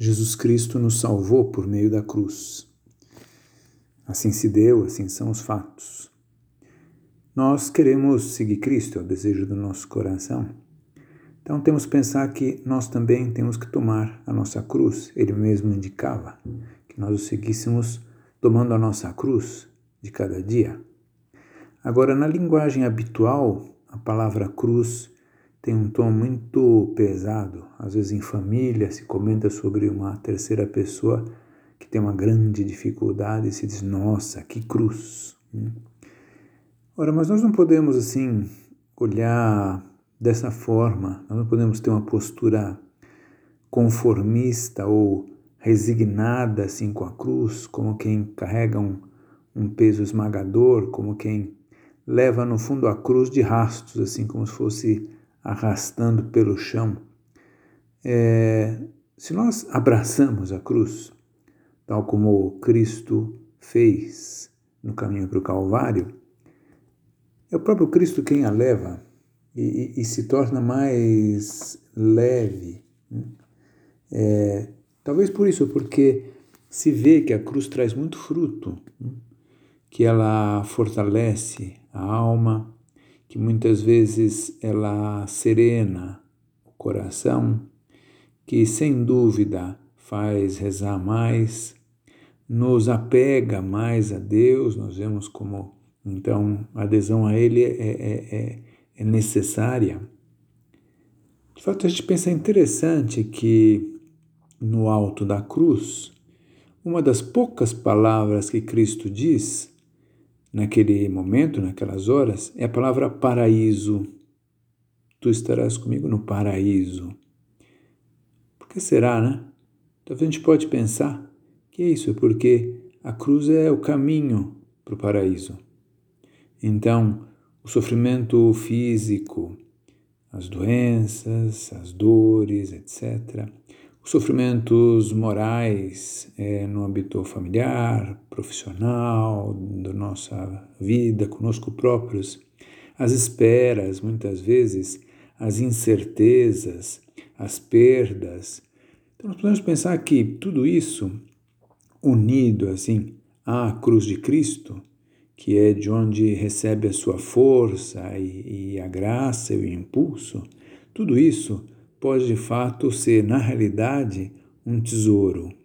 Jesus Cristo nos salvou por meio da cruz. Assim se deu, assim são os fatos. Nós queremos seguir Cristo, é o desejo do nosso coração. Então temos que pensar que nós também temos que tomar a nossa cruz. Ele mesmo indicava que nós o seguíssemos tomando a nossa cruz de cada dia. Agora, na linguagem habitual, a palavra cruz tem um tom muito pesado. Às vezes em família se comenta sobre uma terceira pessoa que tem uma grande dificuldade e se diz, nossa, que cruz. Ora, mas nós não podemos assim olhar dessa forma, nós não podemos ter uma postura conformista ou resignada assim com a cruz, como quem carrega um, um peso esmagador, como quem leva no fundo a cruz de rastos, assim como se fosse arrastando pelo chão. É, se nós abraçamos a cruz, tal como Cristo fez no caminho para o Calvário, é o próprio Cristo quem a leva e, e, e se torna mais leve. Né? É, talvez por isso, porque se vê que a cruz traz muito fruto, né? que ela fortalece a alma, que muitas vezes ela serena o coração, que sem dúvida faz rezar mais, nos apega mais a Deus, nós vemos como então a adesão a Ele é, é, é, é necessária. De fato, a gente pensa interessante que no alto da cruz, uma das poucas palavras que Cristo diz naquele momento, naquelas horas, é a palavra paraíso. Tu estarás comigo no paraíso. Por que será, né? Talvez a gente pode pensar que é isso, porque a cruz é o caminho para o paraíso. Então, o sofrimento físico, as doenças, as dores, etc., sofrimentos morais é, no âmbito familiar, profissional, da nossa vida conosco próprios, as esperas, muitas vezes, as incertezas, as perdas. Então, nós podemos pensar que tudo isso, unido assim à cruz de Cristo, que é de onde recebe a sua força e, e a graça e o impulso, tudo isso pode de fato ser, na realidade, um tesouro.